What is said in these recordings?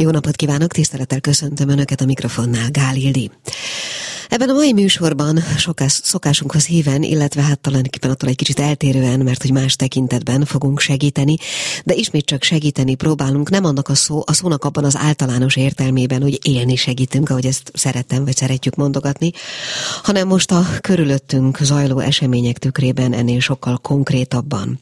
Jó napot kívánok, tisztelettel köszöntöm Önöket a mikrofonnál, Gál. Ebben a mai műsorban sokás, szokásunkhoz híven, illetve hát talán attól egy kicsit eltérően, mert hogy más tekintetben fogunk segíteni, de ismét csak segíteni próbálunk, nem annak a szó, a szónak abban az általános értelmében, hogy élni segítünk, ahogy ezt szeretem, vagy szeretjük mondogatni, hanem most a körülöttünk zajló események tükrében ennél sokkal konkrétabban.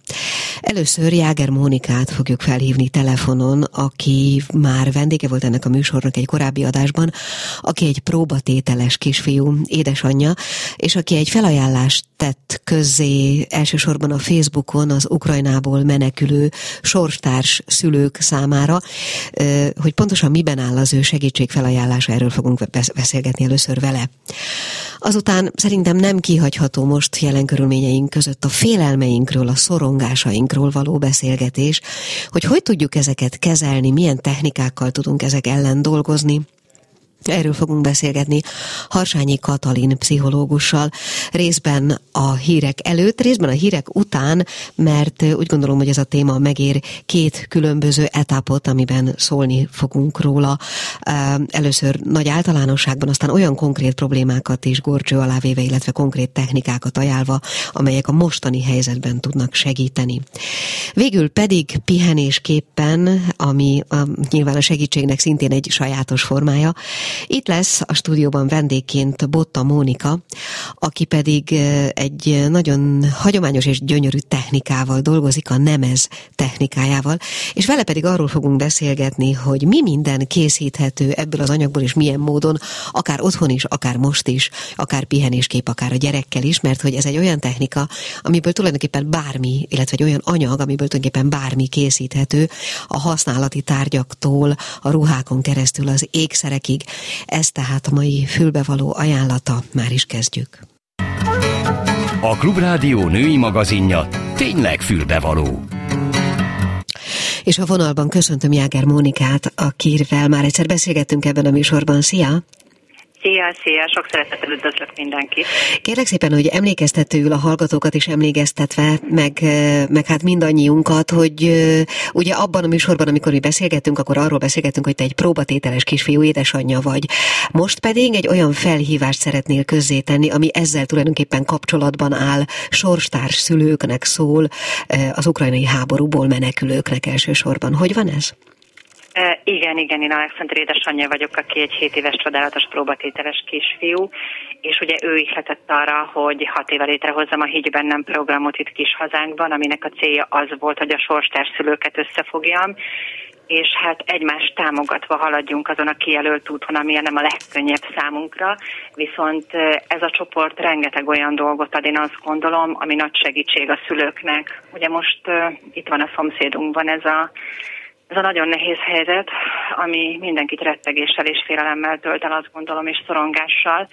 Először Jáger Mónikát fogjuk felhívni telefonon, aki már vendége volt ennek a műsornak egy korábbi adásban, aki egy próbatételes kisfiú édesanyja, és aki egy felajánlást tett közzé elsősorban a Facebookon az Ukrajnából menekülő sorstárs szülők számára, hogy pontosan miben áll az ő segítségfelajánlása, erről fogunk beszélgetni először vele. Azután szerintem nem kihagyható most jelen körülményeink között a félelmeinkről, a szorongásainkról való beszélgetés, hogy hogy tudjuk ezeket kezelni, milyen technikákkal tudunk ezek ellen dolgozni, Erről fogunk beszélgetni Harsányi Katalin pszichológussal, részben a hírek előtt, részben a hírek után, mert úgy gondolom, hogy ez a téma megér két különböző etapot, amiben szólni fogunk róla. Először nagy általánosságban, aztán olyan konkrét problémákat is gorcső alá véve, illetve konkrét technikákat ajánlva, amelyek a mostani helyzetben tudnak segíteni. Végül pedig pihenésképpen, ami a, nyilván a segítségnek szintén egy sajátos formája, itt lesz a stúdióban vendégként Botta Mónika, aki pedig egy nagyon hagyományos és gyönyörű technikával dolgozik, a Nemez technikájával, és vele pedig arról fogunk beszélgetni, hogy mi minden készíthető ebből az anyagból, és milyen módon, akár otthon is, akár most is, akár pihenéskép, akár a gyerekkel is, mert hogy ez egy olyan technika, amiből tulajdonképpen bármi, illetve egy olyan anyag, amiből tulajdonképpen bármi készíthető, a használati tárgyaktól, a ruhákon keresztül az ékszerekig, ez tehát a mai fülbevaló ajánlata, már is kezdjük. A Klubrádió női magazinja tényleg fülbevaló. És a vonalban köszöntöm Jáger Mónikát, akivel már egyszer beszélgettünk ebben a műsorban. Szia! Szia, szia, sok szeretettel üdvözlök mindenkit. Kérlek szépen, hogy emlékeztetőül a hallgatókat is emlékeztetve, meg, meg hát mindannyiunkat, hogy ugye abban a műsorban, amikor mi beszélgettünk, akkor arról beszélgettünk, hogy te egy próbatételes kisfiú édesanyja vagy. Most pedig egy olyan felhívást szeretnél közzétenni, ami ezzel tulajdonképpen kapcsolatban áll, sorstárs szülőknek szól, az ukrajnai háborúból menekülőknek elsősorban. Hogy van ez? Igen, igen, én Alexander édesanyja vagyok, aki egy 7 éves csodálatos próbatételes kisfiú, és ugye ő ihletett arra, hogy hat éve létrehozzam a Higgy Bennem programot itt kis hazánkban, aminek a célja az volt, hogy a sorstárszülőket összefogjam, és hát egymást támogatva haladjunk azon a kijelölt úton, ami nem a legkönnyebb számunkra, viszont ez a csoport rengeteg olyan dolgot ad, én azt gondolom, ami nagy segítség a szülőknek. Ugye most uh, itt van a szomszédunkban ez a ez a nagyon nehéz helyzet, ami mindenkit rettegéssel és félelemmel tölt el, azt gondolom, és szorongással.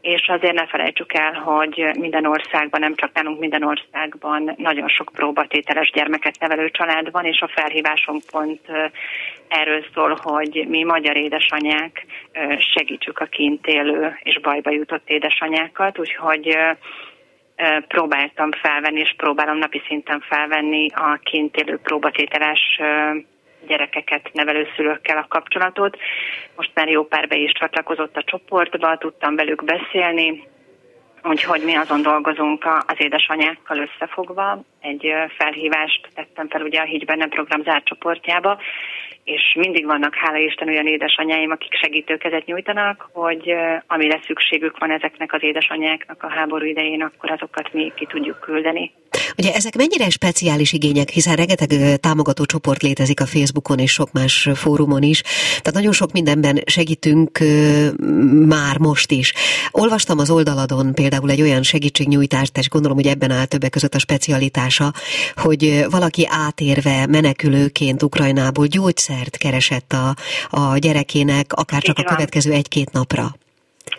És azért ne felejtsük el, hogy minden országban, nem csak nálunk minden országban nagyon sok próbatételes gyermeket nevelő család van, és a felhívásom pont erről szól, hogy mi magyar édesanyák segítsük a kint élő és bajba jutott édesanyákat, úgyhogy próbáltam felvenni, és próbálom napi szinten felvenni a kint élő próbatételes gyerekeket nevelő szülőkkel a kapcsolatot. Most már jó pár be is csatlakozott a csoportba, tudtam velük beszélni, Úgyhogy mi azon dolgozunk az édesanyákkal összefogva. Egy felhívást tettem fel ugye a Higgy Benne program zárt csoportjába, és mindig vannak, hála Isten, olyan édesanyáim, akik segítőkezet nyújtanak, hogy amire szükségük van ezeknek az édesanyáknak a háború idején, akkor azokat mi ki tudjuk küldeni. Ugye ezek mennyire speciális igények, hiszen rengeteg támogató csoport létezik a Facebookon és sok más fórumon is, tehát nagyon sok mindenben segítünk már most is. Olvastam az oldaladon például egy olyan segítségnyújtást, és gondolom, hogy ebben áll többek között a specialitása, hogy valaki átérve menekülőként Ukrajnából gyógyszert keresett a, a gyerekének, akár csak a következő egy-két napra.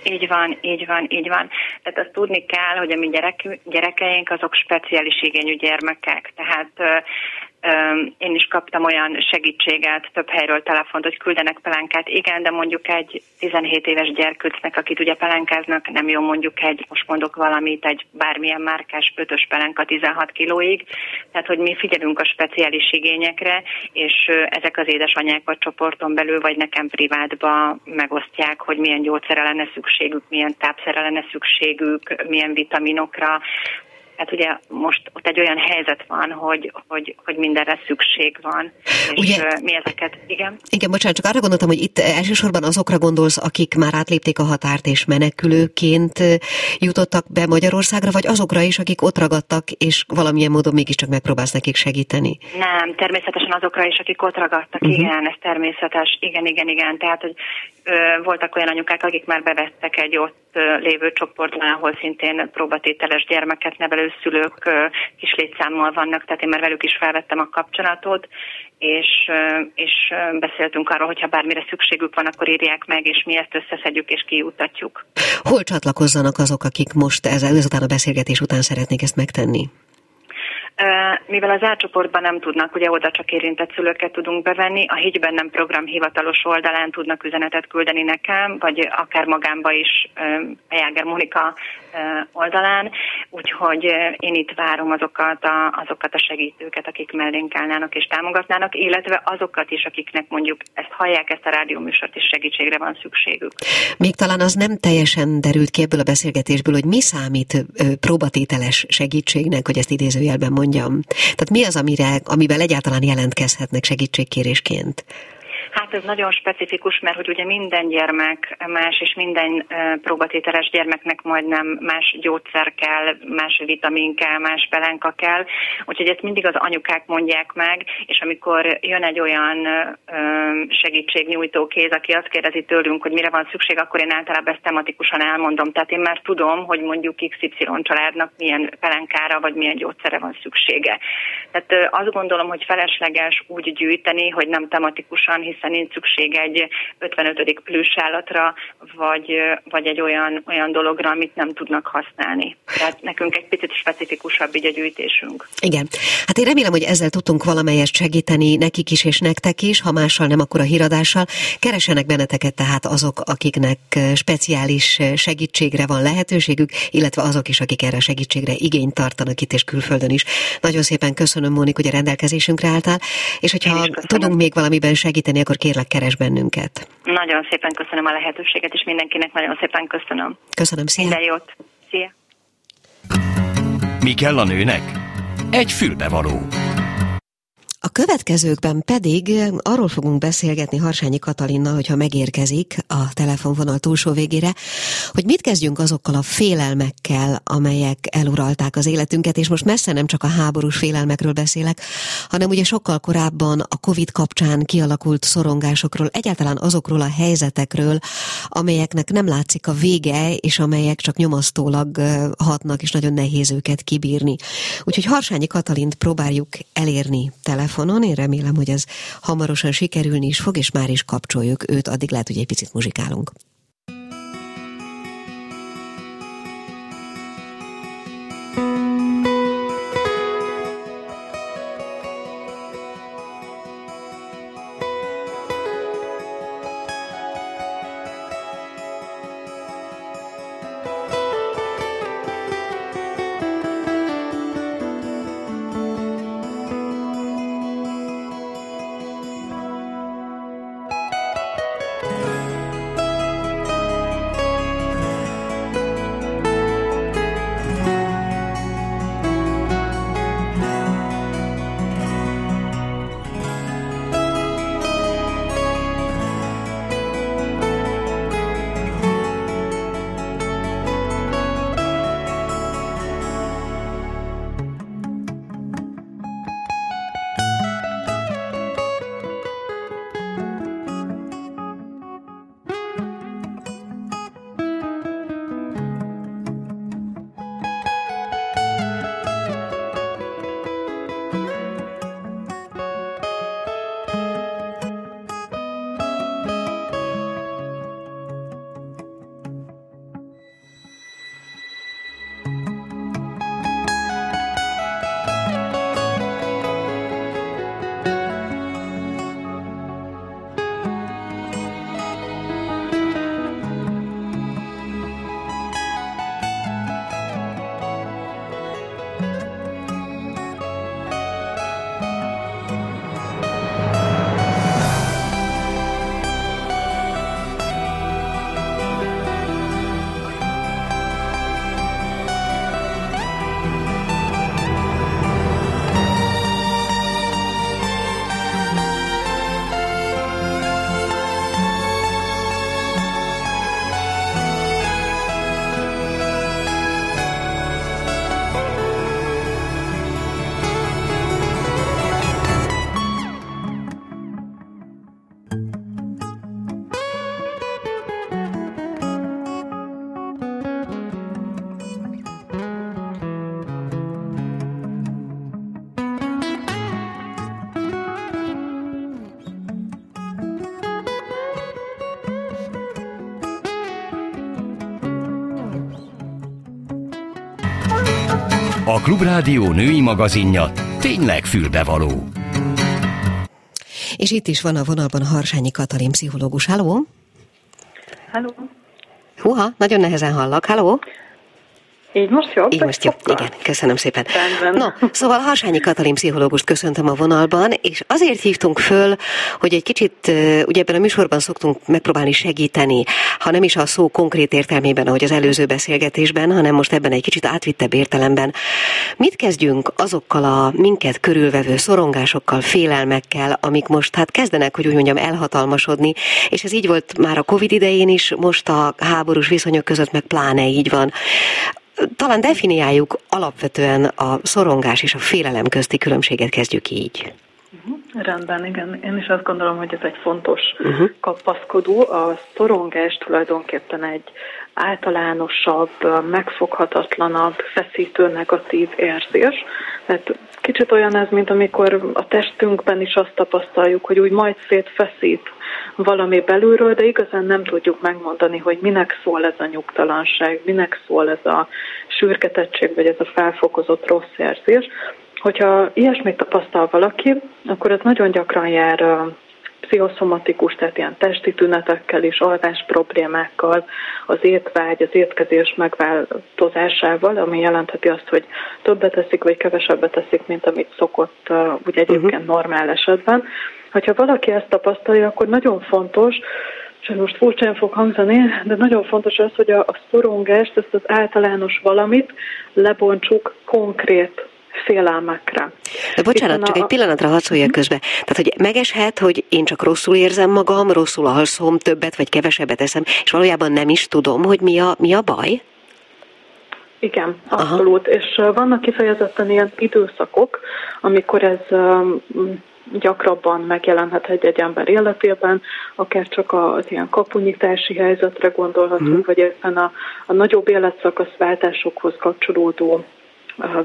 Így van, így van, így van. Tehát azt tudni kell, hogy a mi gyerek, gyerekeink azok speciális igényű gyermekek. Tehát én is kaptam olyan segítséget, több helyről telefont, hogy küldenek pelenkát. Igen, de mondjuk egy 17 éves gyerkőcnek, akit ugye pelenkáznak, nem jó mondjuk egy, most mondok valamit, egy bármilyen márkás ötös pelenka 16 kilóig. Tehát, hogy mi figyelünk a speciális igényekre, és ezek az édesanyák vagy csoporton belül, vagy nekem privátba megosztják, hogy milyen gyógyszere lenne szükségük, milyen tápszere lenne szükségük, milyen vitaminokra, Hát ugye most ott egy olyan helyzet van, hogy, hogy, hogy mindenre szükség van. És ugye, mi ezeket, igen? Igen, bocsánat, csak arra gondoltam, hogy itt elsősorban azokra gondolsz, akik már átlépték a határt és menekülőként jutottak be Magyarországra, vagy azokra is, akik ott ragadtak, és valamilyen módon mégiscsak megpróbálsz nekik segíteni? Nem, természetesen azokra is, akik ott ragadtak, uh-huh. igen, ez természetes, igen, igen, igen. Tehát, hogy ö, voltak olyan anyukák, akik már bevettek egy ott lévő csoportban, ahol szintén próbatételes gyermeket nevelő szülők kis létszámmal vannak, tehát én már velük is felvettem a kapcsolatot, és, és beszéltünk arról, hogyha bármire szükségük van, akkor írják meg, és mi ezt összeszedjük és kiutatjuk. Hol csatlakozzanak azok, akik most ezután a beszélgetés után szeretnék ezt megtenni? Mivel az átcsoportban nem tudnak, ugye oda csak érintett szülőket tudunk bevenni, a Higyben nem program hivatalos oldalán tudnak üzenetet küldeni nekem, vagy akár magámba is a Jáger Monika oldalán, úgyhogy én itt várom azokat a, azokat a segítőket, akik mellénk állnának és támogatnának, illetve azokat is, akiknek mondjuk ezt hallják, ezt a rádióműsort, és segítségre van szükségük. Még talán az nem teljesen derült ki ebből a beszélgetésből, hogy mi számít próbatételes segítségnek, hogy ezt idézőjelben mondjam. Tehát mi az, amire, amivel egyáltalán jelentkezhetnek segítségkérésként? Hát ez nagyon specifikus, mert hogy ugye minden gyermek más, és minden próbatételes gyermeknek majdnem más gyógyszer kell, más vitamin kell, más pelenka kell, úgyhogy ezt mindig az anyukák mondják meg, és amikor jön egy olyan segítségnyújtó kéz, aki azt kérdezi tőlünk, hogy mire van szükség, akkor én általában ezt tematikusan elmondom. Tehát én már tudom, hogy mondjuk XY családnak milyen pelenkára vagy milyen gyógyszere van szüksége. Tehát azt gondolom, hogy felesleges úgy gyűjteni, hogy nem tematikusan, hiszen hiszen nincs szükség egy 55. plüssálatra, vagy, vagy egy olyan, olyan dologra, amit nem tudnak használni. Tehát nekünk egy picit specifikusabb így a gyűjtésünk. Igen. Hát én remélem, hogy ezzel tudtunk valamelyest segíteni nekik is és nektek is, ha mással nem, akkor a híradással. Keresenek benneteket tehát azok, akiknek speciális segítségre van lehetőségük, illetve azok is, akik erre segítségre igényt tartanak itt és külföldön is. Nagyon szépen köszönöm, Mónik, hogy a rendelkezésünkre álltál, és hogyha tudunk még valamiben segíteni, akkor akkor kérlek keres bennünket. Nagyon szépen köszönöm a lehetőséget, és mindenkinek nagyon szépen köszönöm. Köszönöm, szia. Minden jót. Szia. Mi kell a nőnek? Egy fülbevaló. A következőkben pedig arról fogunk beszélgetni Harsányi Katalinnal, hogyha megérkezik a telefonvonal túlsó végére, hogy mit kezdjünk azokkal a félelmekkel, amelyek eluralták az életünket, és most messze nem csak a háborús félelmekről beszélek, hanem ugye sokkal korábban a Covid kapcsán kialakult szorongásokról, egyáltalán azokról a helyzetekről, amelyeknek nem látszik a vége, és amelyek csak nyomasztólag hatnak, és nagyon nehéz őket kibírni. Úgyhogy Harsányi Katalint próbáljuk elérni telefon telefonon. Én remélem, hogy ez hamarosan sikerülni is fog, és már is kapcsoljuk őt. Addig lehet, hogy egy picit muzsikálunk. A Klubrádió női magazinja tényleg fülbevaló. És itt is van a vonalban Harsányi Katalin pszichológus. Halló? Halló? Húha, nagyon nehezen hallak. Halló? Így most jobb? Így most jobb, igen, köszönöm szépen. Rendben. No, szóval Harsányi Katalin pszichológust köszöntöm a vonalban, és azért hívtunk föl, hogy egy kicsit, ugye ebben a műsorban szoktunk megpróbálni segíteni, ha nem is a szó konkrét értelmében, ahogy az előző beszélgetésben, hanem most ebben egy kicsit átvittebb értelemben. Mit kezdjünk azokkal a minket körülvevő szorongásokkal, félelmekkel, amik most hát kezdenek, hogy úgy mondjam, elhatalmasodni, és ez így volt már a Covid idején is, most a háborús viszonyok között meg pláne így van talán definiáljuk alapvetően a szorongás és a félelem közti különbséget kezdjük így. Uh-huh. Rendben, igen. Én is azt gondolom, hogy ez egy fontos uh-huh. kapaszkodó. A szorongás tulajdonképpen egy általánosabb, megfoghatatlanabb, feszítő, negatív érzés. Tehát kicsit olyan ez, mint amikor a testünkben is azt tapasztaljuk, hogy úgy majd szétfeszít valami belülről, de igazán nem tudjuk megmondani, hogy minek szól ez a nyugtalanság, minek szól ez a sürgetettség, vagy ez a felfokozott rossz érzés. Hogyha ilyesmit tapasztal valaki, akkor ez nagyon gyakran jár pszichoszomatikus, tehát ilyen testi tünetekkel és alvás problémákkal, az étvágy, az étkezés megváltozásával, ami jelentheti azt, hogy többet eszik, vagy kevesebbet eszik, mint amit szokott úgy egyébként uh-huh. normál esetben. Hogyha valaki ezt tapasztalja, akkor nagyon fontos, és most furcsán fog hangzani, de nagyon fontos az, hogy a, a szorongást, ezt az általános valamit lebontsuk konkrét félelmekre. De bocsánat, csak a... egy pillanatra hadd szóljak mhm. közbe. Tehát, hogy megeshet, hogy én csak rosszul érzem magam, rosszul alszom, többet vagy kevesebbet eszem, és valójában nem is tudom, hogy mi a, mi a baj? Igen, abszolút. Aha. És vannak kifejezetten ilyen időszakok, amikor ez gyakrabban megjelenhet egy-egy ember életében, akár csak az ilyen kapunyítási helyzetre gondolhatunk, mm. vagy éppen a, a nagyobb életszakaszváltásokhoz kapcsolódó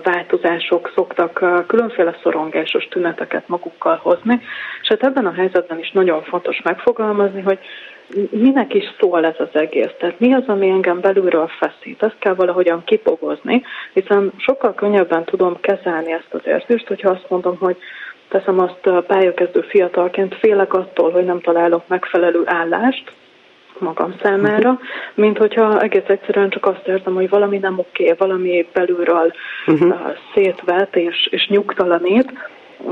változások szoktak különféle szorongásos tüneteket magukkal hozni, és hát ebben a helyzetben is nagyon fontos megfogalmazni, hogy minek is szól ez az egész? Tehát mi az, ami engem belülről feszít? Ezt kell valahogyan kipogozni, hiszen sokkal könnyebben tudom kezelni ezt az érzést, hogyha azt mondom, hogy teszem azt pályakezdő fiatalként, félek attól, hogy nem találok megfelelő állást, magam számára, mint hogyha egész egyszerűen csak azt érzem, hogy valami nem oké, valami belülről uh-huh. szétvet és, és nyugtalanít,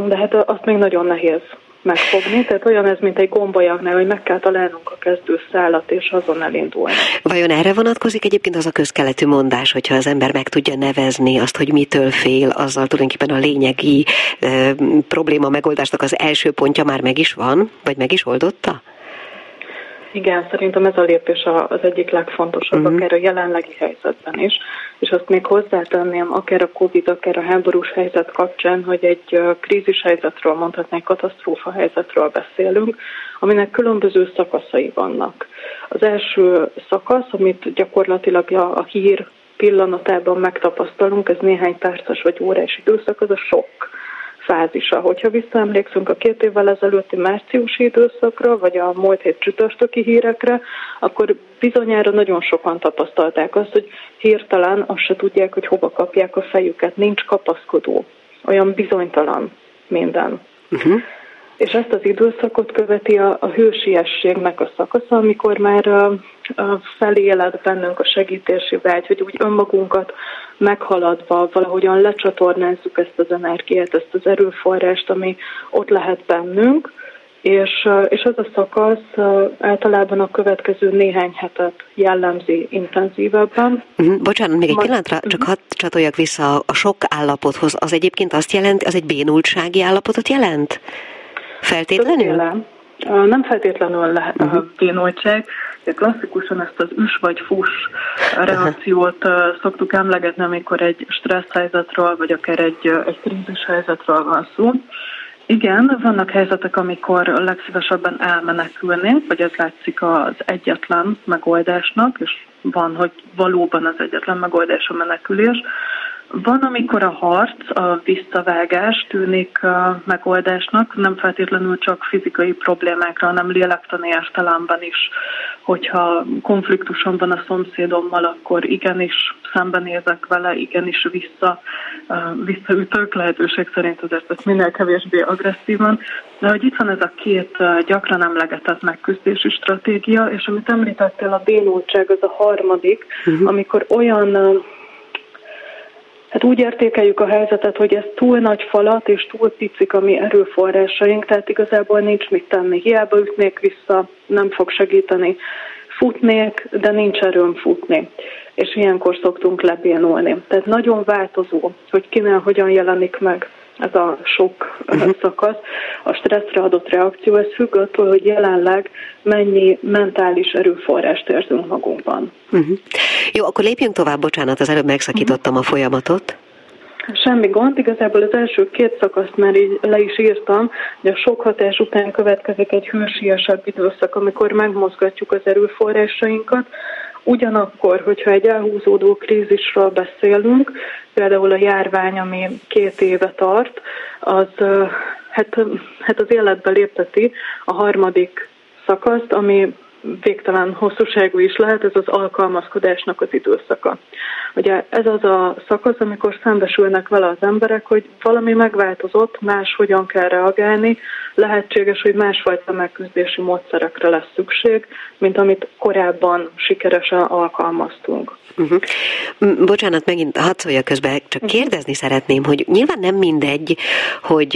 de hát azt még nagyon nehéz megfogni, tehát olyan ez, mint egy gombolyagnál, hogy meg kell találnunk a kezdő szállat, és azon elindulni. Vajon erre vonatkozik egyébként az a közkeletű mondás, hogyha az ember meg tudja nevezni azt, hogy mitől fél, azzal tulajdonképpen a lényegi e, probléma megoldásnak az első pontja már meg is van, vagy meg is oldotta? Igen, szerintem ez a lépés az egyik legfontosabb, uh-huh. akár a jelenlegi helyzetben is, és azt még hozzátenném, akár a Covid, akár a háborús helyzet kapcsán, hogy egy krízis helyzetről, mondhatnánk katasztrófa helyzetről beszélünk, aminek különböző szakaszai vannak. Az első szakasz, amit gyakorlatilag a, a hír pillanatában megtapasztalunk, ez néhány perces vagy órás időszak, az a sok fázisa. Hogyha visszaemlékszünk a két évvel ezelőtti márciusi időszakra, vagy a múlt hét csütörtöki hírekre, akkor bizonyára nagyon sokan tapasztalták azt, hogy hirtelen azt se tudják, hogy hova kapják a fejüket, nincs kapaszkodó, olyan bizonytalan minden. Uh-huh. És ezt az időszakot követi a, a hősiességnek a szakasza, amikor már felélet bennünk a segítési vágy, hogy úgy önmagunkat meghaladva valahogyan lecsatornázzuk ezt az energiát, ezt az erőforrást, ami ott lehet bennünk, és, és ez a szakasz általában a következő néhány hetet jellemzi intenzívebben. Uh-huh. Bocsánat, még egy pillanatra, csak hadd csatoljak vissza a sok állapothoz. Az egyébként azt jelenti, az egy bénultsági állapotot jelent? Feltétlenül? Nem feltétlenül lehet uh-huh. a bénultság. Klasszikusan ezt az üs vagy fus reakciót szoktuk emlegetni, amikor egy stressz helyzetről, vagy akár egy, egy krízis helyzetről van szó. Igen, vannak helyzetek, amikor legszívesebben elmenekülnénk, vagy ez látszik az egyetlen megoldásnak, és van, hogy valóban az egyetlen megoldás a menekülés. Van, amikor a harc, a visszavágás tűnik a megoldásnak, nem feltétlenül csak fizikai problémákra, hanem lélektani értelemben is. Hogyha konfliktusom van a szomszédommal, akkor igenis szembenézek vele, igenis vissza, visszaütök, lehetőség szerint azért ezt minél kevésbé agresszívan. De hogy itt van ez a két gyakran emlegetett megküzdési stratégia, és amit említettél, a bénultság, az a harmadik, uh-huh. amikor olyan Hát úgy értékeljük a helyzetet, hogy ez túl nagy falat és túl picik a mi erőforrásaink, tehát igazából nincs mit tenni. Hiába ütnék vissza, nem fog segíteni. Futnék, de nincs erőm futni. És ilyenkor szoktunk lebénulni. Tehát nagyon változó, hogy kinél hogyan jelenik meg ez a sok uh-huh. szakasz, a stresszre adott reakció, ez függ attól, hogy jelenleg mennyi mentális erőforrást érzünk magunkban. Uh-huh. Jó, akkor lépjünk tovább, bocsánat, az előbb megszakítottam uh-huh. a folyamatot. Semmi gond, igazából az első két szakaszt már így le is írtam, hogy a sok hatás után következik egy hősiesebb időszak, amikor megmozgatjuk az erőforrásainkat, Ugyanakkor, hogyha egy elhúzódó krízisről beszélünk, például a járvány, ami két éve tart, az hát, hát az életbe lépteti a harmadik szakaszt, ami végtelen hosszúságú is lehet, ez az alkalmazkodásnak az időszaka. Ugye ez az a szakasz, amikor szembesülnek vele az emberek, hogy valami megváltozott, más hogyan kell reagálni, lehetséges, hogy másfajta megküzdési módszerekre lesz szükség, mint amit korábban sikeresen alkalmaztunk. Uh-huh. Bocsánat, megint hadd szóljak közben, csak uh-huh. kérdezni szeretném, hogy nyilván nem mindegy, hogy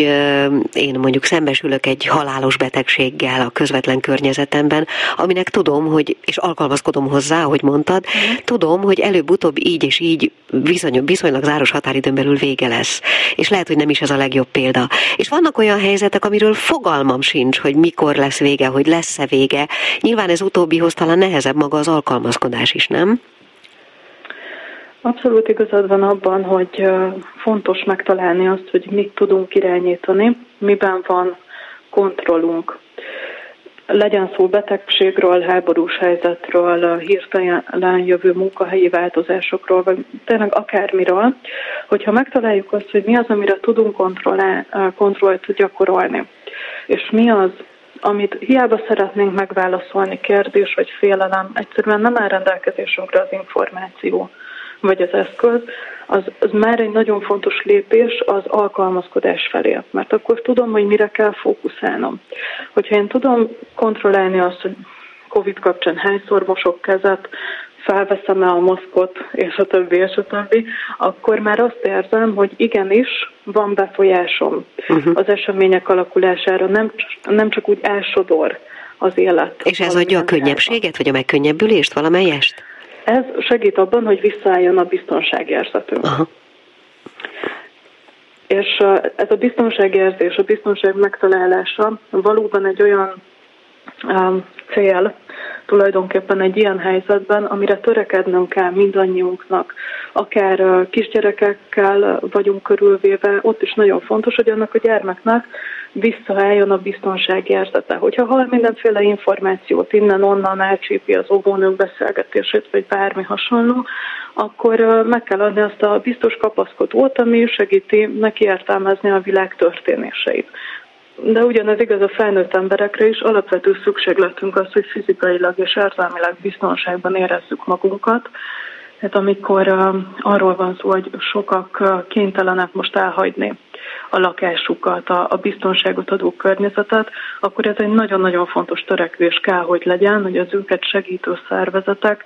én mondjuk szembesülök egy halálos betegséggel a közvetlen környezetemben, aminek tudom, hogy, és alkalmazkodom hozzá, ahogy mondtad, uh-huh. tudom, hogy előbb-utóbb így és így viszony, viszonylag záros határidőn belül vége lesz. És lehet, hogy nem is ez a legjobb példa. És vannak olyan helyzetek, amiről fogalmam sincs, hogy mikor lesz vége, hogy lesz-e vége. Nyilván ez utóbbihoz talán nehezebb maga az alkalmazkodás is, nem? Abszolút igazad van abban, hogy fontos megtalálni azt, hogy mit tudunk irányítani, miben van kontrollunk. Legyen szó betegségről, háborús helyzetről, hirtelen jövő munkahelyi változásokról, vagy tényleg akármiről, hogyha megtaláljuk azt, hogy mi az, amire tudunk kontrollt gyakorolni, és mi az, amit hiába szeretnénk megválaszolni, kérdés vagy félelem, egyszerűen nem áll rendelkezésünkre az információ vagy az eszköz, az, az már egy nagyon fontos lépés az alkalmazkodás felé, mert akkor tudom, hogy mire kell fókuszálnom. Hogyha én tudom kontrollálni azt, hogy COVID kapcsán hányszor mosok kezet, felveszem-e a maszkot, és a többi, és a többi, akkor már azt érzem, hogy igenis van befolyásom uh-huh. az események alakulására, nem, nem csak úgy elsodor az élet. És ez adja a könnyebbséget, vagy a megkönnyebbülést valamelyest? Ez segít abban, hogy visszaálljon a biztonságérzetünk. Aha. És ez a biztonságérzés, a biztonság megtalálása valóban egy olyan um, cél, tulajdonképpen egy ilyen helyzetben, amire törekednünk kell mindannyiunknak, akár kisgyerekekkel vagyunk körülvéve, ott is nagyon fontos, hogy annak a gyermeknek visszaálljon a biztonsági érzete. Hogyha hall mindenféle információt innen-onnan elcsípi az óvónők beszélgetését, vagy bármi hasonló, akkor meg kell adni azt a biztos kapaszkodót, ami segíti neki értelmezni a világ történéseit. De ugyanez igaz a felnőtt emberekre is, alapvető szükségletünk az, hogy fizikailag és érzelmileg biztonságban érezzük magunkat. Hát amikor arról van szó, hogy sokak kénytelenek most elhagyni a lakásukat, a, a biztonságot adó környezetet, akkor ez egy nagyon-nagyon fontos törekvés kell, hogy legyen, hogy az őket segítő szervezetek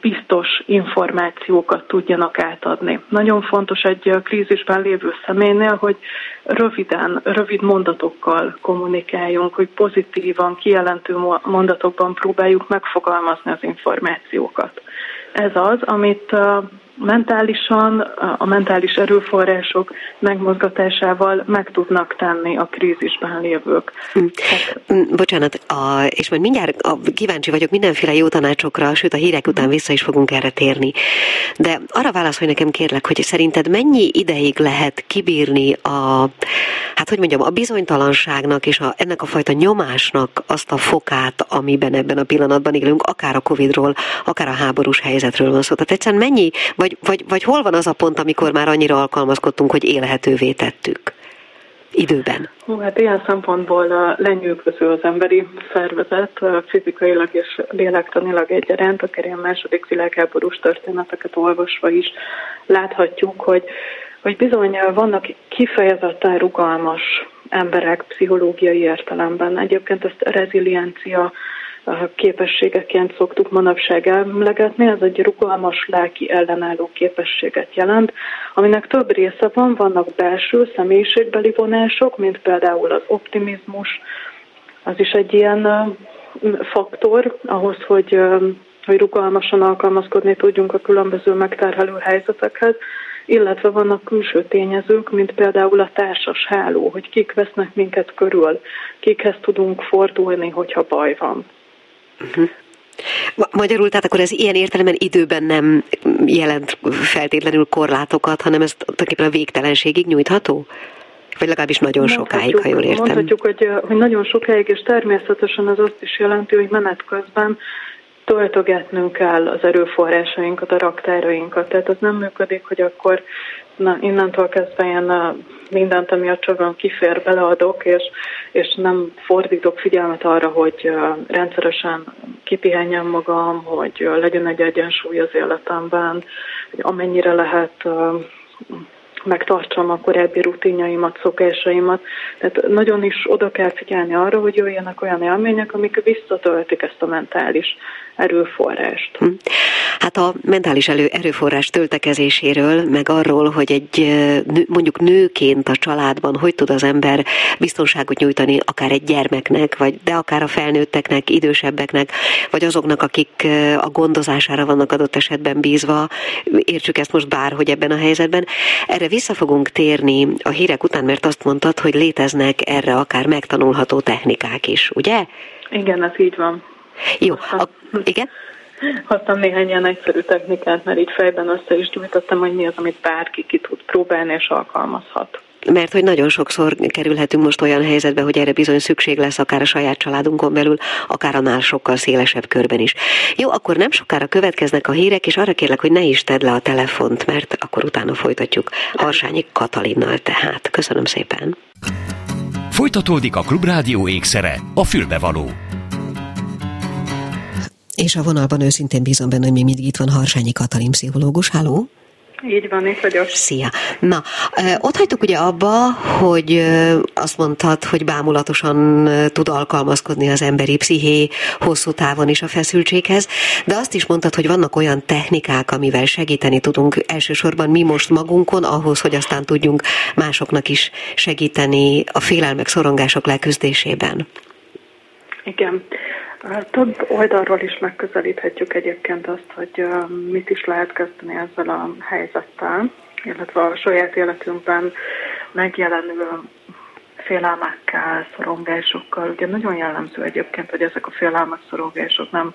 biztos információkat tudjanak átadni. Nagyon fontos egy krízisben lévő személynél, hogy röviden, rövid mondatokkal kommunikáljunk, hogy pozitívan, kijelentő mondatokban próbáljuk megfogalmazni az információkat. Ez az, amit mentálisan, a mentális erőforrások megmozgatásával meg tudnak tenni a krízisben lévők. Mm. Mm, bocsánat, a, és majd mindjárt a, kíváncsi vagyok mindenféle jó tanácsokra, sőt a hírek után vissza is fogunk erre térni. De arra válaszolj nekem kérlek, hogy szerinted mennyi ideig lehet kibírni a, hát hogy mondjam, a bizonytalanságnak és a, ennek a fajta nyomásnak azt a fokát, amiben ebben a pillanatban élünk, akár a Covid-ról, akár a háborús helyzetről van szó. Tehát egyszerűen mennyi, vagy vagy, vagy, vagy hol van az a pont, amikor már annyira alkalmazkodtunk, hogy élhetővé tettük? időben? Hú, hát ilyen szempontból lenyűgöző az emberi szervezet, fizikailag és lélektanilag egyaránt, akár ilyen második világháborús történeteket olvasva is láthatjuk, hogy, hogy bizony vannak kifejezetten rugalmas emberek pszichológiai értelemben. Egyébként ezt reziliencia képességeként szoktuk manapság emlegetni, ez egy rugalmas lelki ellenálló képességet jelent, aminek több része van, vannak belső személyiségbeli vonások, mint például az optimizmus, az is egy ilyen faktor ahhoz, hogy, hogy rugalmasan alkalmazkodni tudjunk a különböző megterhelő helyzetekhez, illetve vannak külső tényezők, mint például a társas háló, hogy kik vesznek minket körül, kikhez tudunk fordulni, hogyha baj van. Uh-huh. Magyarul, tehát akkor ez ilyen értelemben időben nem jelent feltétlenül korlátokat, hanem ez tulajdonképpen a végtelenségig nyújtható? Vagy legalábbis nagyon sokáig, ha jól értem. Mondhatjuk, hogy, hogy nagyon sokáig, és természetesen az azt is jelenti, hogy menet közben töltögetnünk kell az erőforrásainkat, a raktárainkat. Tehát az nem működik, hogy akkor na, innentől kezdve én mindent, ami a csagam kifér, beleadok, és, és nem fordítok figyelmet arra, hogy rendszeresen kipihenjem magam, hogy legyen egy egyensúly az életemben, hogy amennyire lehet megtartsam a korábbi rutinjaimat, szokásaimat. Tehát nagyon is oda kell figyelni arra, hogy jöjjenek olyan élmények, amik visszatöltik ezt a mentális erőforrást. Hm. Hát a mentális elő, erőforrás töltekezéséről, meg arról, hogy egy mondjuk nőként a családban hogy tud az ember biztonságot nyújtani akár egy gyermeknek, vagy de akár a felnőtteknek, idősebbeknek, vagy azoknak, akik a gondozására vannak adott esetben bízva, értsük ezt most bárhogy ebben a helyzetben. Erre vissza fogunk térni a hírek után, mert azt mondtad, hogy léteznek erre akár megtanulható technikák is, ugye? Igen, ez így van. Jó, a, igen? Hoztam néhány ilyen egyszerű technikát, mert így fejben össze is gyújtottam, hogy mi az, amit bárki ki tud próbálni és alkalmazhat. Mert hogy nagyon sokszor kerülhetünk most olyan helyzetbe, hogy erre bizony szükség lesz, akár a saját családunkon belül, akár annál sokkal szélesebb körben is. Jó, akkor nem sokára következnek a hírek, és arra kérlek, hogy ne is tedd le a telefont, mert akkor utána folytatjuk Harsányi Katalinnal tehát. Köszönöm szépen. Folytatódik a Klubrádió ékszere, a fülbevaló. És a vonalban őszintén bízom benne, hogy mi mindig itt van Harsányi Katalin pszichológus. Háló! Így van, itt vagyok. Szia! Na, ott hagytuk ugye abba, hogy azt mondtad, hogy bámulatosan tud alkalmazkodni az emberi psziché hosszú távon is a feszültséghez, de azt is mondtad, hogy vannak olyan technikák, amivel segíteni tudunk elsősorban mi most magunkon, ahhoz, hogy aztán tudjunk másoknak is segíteni a félelmek, szorongások leküzdésében. Igen. Több oldalról is megközelíthetjük egyébként azt, hogy mit is lehet kezdeni ezzel a helyzettel, illetve a saját életünkben megjelenő félelmekkel, szorongásokkal. Ugye nagyon jellemző egyébként, hogy ezek a félelmek, szorongások nem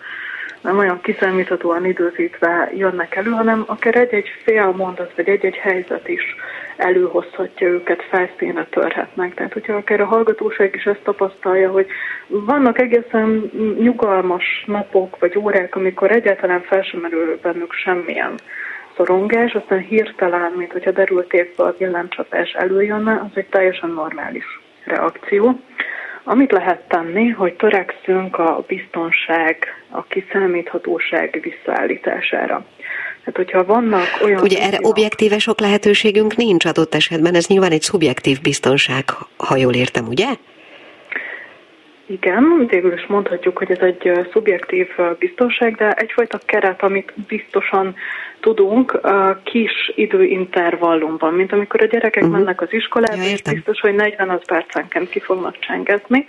nem olyan kiszámíthatóan időzítve jönnek elő, hanem akár egy-egy fél mondat, vagy egy-egy helyzet is előhozhatja őket, felszínre törhetnek. Tehát, hogyha akár a hallgatóság is ezt tapasztalja, hogy vannak egészen nyugalmas napok vagy órák, amikor egyáltalán fel sem merül bennük semmilyen szorongás, aztán hirtelen, mint hogyha derülték a villámcsapás előjönne, az egy teljesen normális reakció. Amit lehet tenni, hogy törekszünk a biztonság, a kiszámíthatóság visszaállítására. Hát, hogyha vannak olyan... Ugye erre objektíve sok lehetőségünk nincs adott esetben, ez nyilván egy szubjektív biztonság, ha jól értem, ugye? Igen, végül is mondhatjuk, hogy ez egy szubjektív biztonság, de egyfajta keret, amit biztosan tudunk kis időintervallumban, mint amikor a gyerekek uh-huh. mennek az iskolába, ja, és biztos, hogy 40 percenként ki fognak csengezni.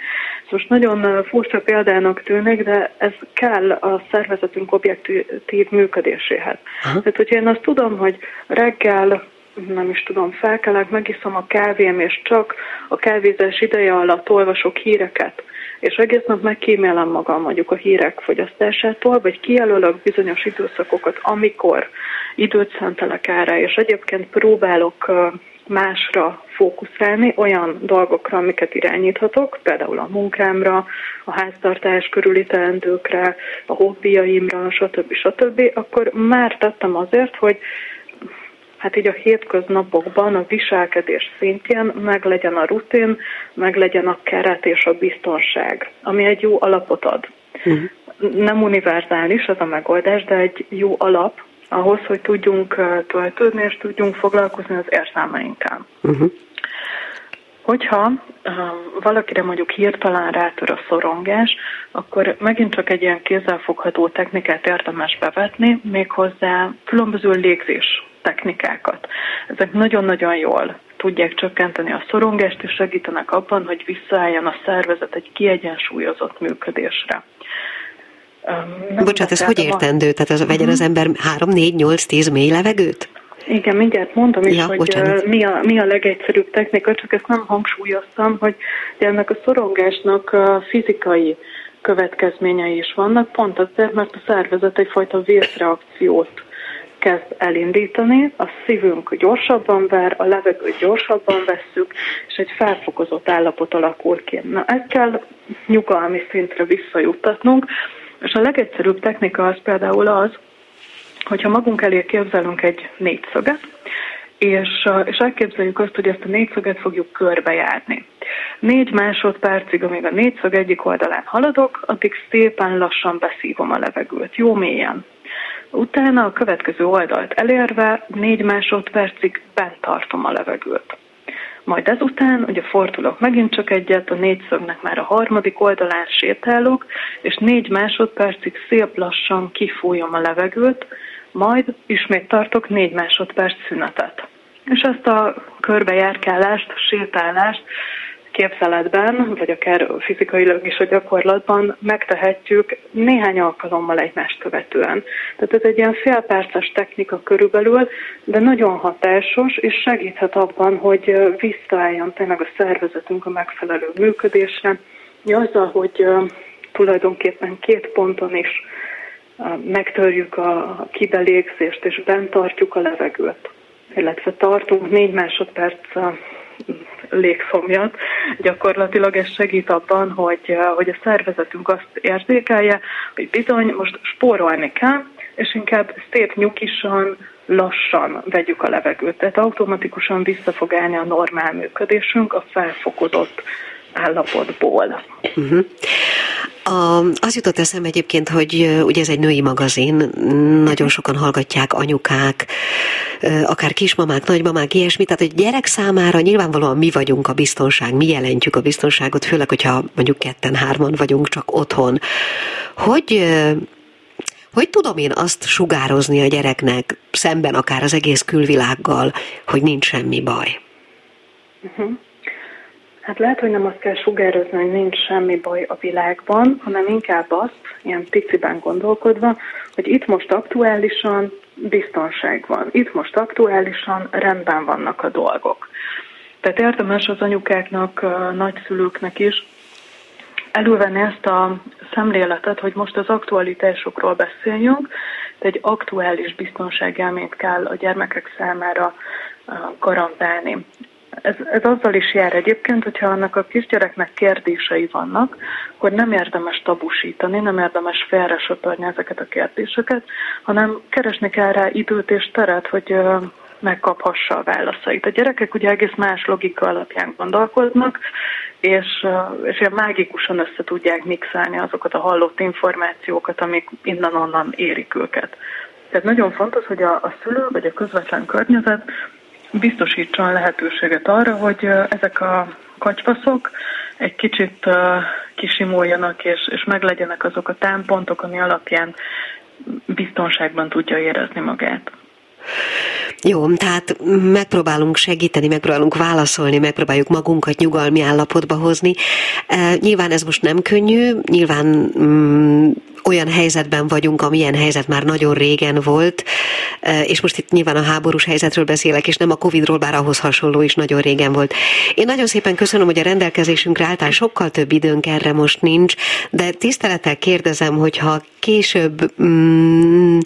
Most nagyon furcsa példának tűnik, de ez kell a szervezetünk objektív működéséhez. Uh-huh. Tehát, hogyha én azt tudom, hogy reggel nem is tudom, felkelek, megiszom a kávém, és csak a kávézás ideje alatt olvasok híreket, és egész nap megkímélem magam mondjuk a hírek fogyasztásától, vagy kijelölök bizonyos időszakokat, amikor időt szentelek erre, és egyébként próbálok másra fókuszálni, olyan dolgokra, amiket irányíthatok, például a munkámra, a háztartás körüli teendőkre, a hobbiaimra, stb. stb., akkor már tettem azért, hogy hát így a hétköznapokban a viselkedés szintjén meg legyen a rutin, meg legyen a keret és a biztonság, ami egy jó alapot ad. Uh-huh. Nem univerzális ez a megoldás, de egy jó alap ahhoz, hogy tudjunk töltődni és tudjunk foglalkozni az érzelmeinkkel. Uh-huh. Hogyha um, valakire mondjuk hirtelen rátör a szorongás, akkor megint csak egy ilyen kézzelfogható technikát érdemes bevetni, méghozzá különböző légzés technikákat. Ezek nagyon-nagyon jól tudják csökkenteni a szorongást, és segítenek abban, hogy visszaálljon a szervezet egy kiegyensúlyozott működésre. Nem Bocsát, ez hogy értendő? Tehát az, vegyen az mhm. ember 3, 4, 8, 10 mély levegőt? Igen, mindjárt mondom is, ja, hogy mi a, mi a legegyszerűbb technika, csak ezt nem hangsúlyoztam, hogy ennek a szorongásnak fizikai következményei is vannak, pont azért, mert a szervezet egyfajta vészreakciót kezd elindítani, a szívünk gyorsabban ver, a levegőt gyorsabban vesszük, és egy felfokozott állapot alakul ki. Na, ezt kell nyugalmi szintre visszajuttatnunk, és a legegyszerűbb technika az például az, hogyha magunk elé képzelünk egy négyszöget, és, és elképzeljük azt, hogy ezt a négyszöget fogjuk körbejárni. Négy másodpercig, amíg a négyszög egyik oldalán haladok, addig szépen lassan beszívom a levegőt, jó mélyen. Utána a következő oldalt elérve négy másodpercig bent tartom a levegőt. Majd ezután ugye fordulok megint csak egyet, a négyszögnek már a harmadik oldalán sétálok, és négy másodpercig szép lassan kifújom a levegőt, majd ismét tartok négy másodperc szünetet. És ezt a körbejárkálást, sétálást képzeletben, vagy akár fizikailag is a gyakorlatban megtehetjük néhány alkalommal egymást követően. Tehát ez egy ilyen félperces technika körülbelül, de nagyon hatásos, és segíthet abban, hogy visszaálljon tényleg a szervezetünk a megfelelő működésre, azzal, hogy tulajdonképpen két ponton is megtörjük a kibelégzést, és bent tartjuk a levegőt illetve tartunk négy másodperc légszomjat. Gyakorlatilag ez segít abban, hogy, hogy a szervezetünk azt érzékelje, hogy bizony most spórolni kell, és inkább szép nyukisan, lassan vegyük a levegőt. Tehát automatikusan vissza fog állni a normál működésünk a felfokozott állapotból. Uh-huh. A, az jutott eszem egyébként, hogy ugye ez egy női magazin, nagyon sokan hallgatják anyukák, akár kismamák, nagymamák, ilyesmi, tehát egy gyerek számára nyilvánvalóan mi vagyunk a biztonság, mi jelentjük a biztonságot, főleg, hogyha mondjuk ketten, hárman vagyunk csak otthon. Hogy hogy tudom én azt sugározni a gyereknek, szemben akár az egész külvilággal, hogy nincs semmi baj? Uh-huh. Hát lehet, hogy nem azt kell sugározni, hogy nincs semmi baj a világban, hanem inkább azt, ilyen piciben gondolkodva, hogy itt most aktuálisan biztonság van. Itt most aktuálisan rendben vannak a dolgok. Tehát érdemes az anyukáknak, nagyszülőknek is elővenni ezt a szemléletet, hogy most az aktualitásokról beszéljünk, de egy aktuális biztonságélményt kell a gyermekek számára garantálni. Ez, ez azzal is jár egyébként, hogyha annak a kisgyereknek kérdései vannak, akkor nem érdemes tabusítani, nem érdemes félre ezeket a kérdéseket, hanem keresni kell rá időt és teret, hogy megkaphassa a válaszait. A gyerekek ugye egész más logika alapján gondolkodnak, és, és ilyen mágikusan össze tudják mixelni azokat a hallott információkat, amik innen-onnan érik őket. Tehát nagyon fontos, hogy a, a szülő vagy a közvetlen környezet biztosítson lehetőséget arra, hogy ezek a kacsfaszok egy kicsit kisimuljanak, és, és meglegyenek azok a támpontok, ami alapján biztonságban tudja érezni magát. Jó, tehát megpróbálunk segíteni, megpróbálunk válaszolni, megpróbáljuk magunkat nyugalmi állapotba hozni. E, nyilván ez most nem könnyű, nyilván mm, olyan helyzetben vagyunk, amilyen helyzet már nagyon régen volt, e, és most itt nyilván a háborús helyzetről beszélek, és nem a Covidról, bár ahhoz hasonló is nagyon régen volt. Én nagyon szépen köszönöm, hogy a rendelkezésünkre álltál, sokkal több időnk erre most nincs, de tisztelettel kérdezem, hogyha később mm,